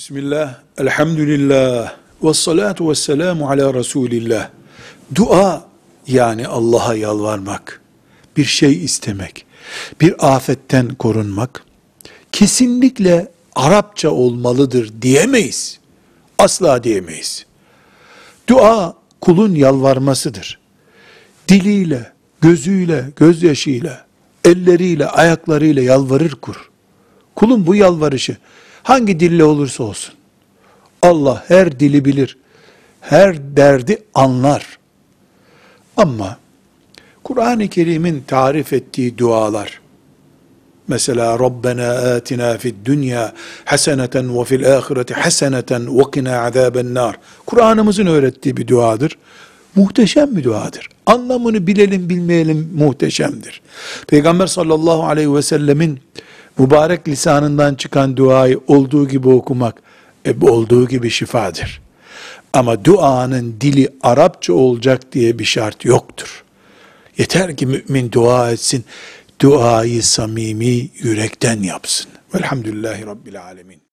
Bismillah, elhamdülillah, ve salatu ve selamu ala Resulillah. Dua yani Allah'a yalvarmak, bir şey istemek, bir afetten korunmak, kesinlikle Arapça olmalıdır diyemeyiz. Asla diyemeyiz. Dua kulun yalvarmasıdır. Diliyle, gözüyle, gözyaşıyla, elleriyle, ayaklarıyla yalvarır kur. Kulun bu yalvarışı hangi dille olursa olsun. Allah her dili bilir. Her derdi anlar. Ama Kur'an-ı Kerim'in tarif ettiği dualar, mesela Rabbena atina fid dünya haseneten ve fil ahireti haseneten ve qina azaben nar. Kur'an'ımızın öğrettiği bir duadır. Muhteşem bir duadır. Anlamını bilelim bilmeyelim muhteşemdir. Peygamber sallallahu aleyhi ve sellemin mübarek lisanından çıkan duayı olduğu gibi okumak, e, olduğu gibi şifadır. Ama duanın dili Arapça olacak diye bir şart yoktur. Yeter ki mümin dua etsin, duayı samimi yürekten yapsın. Velhamdülillahi Rabbil Alemin.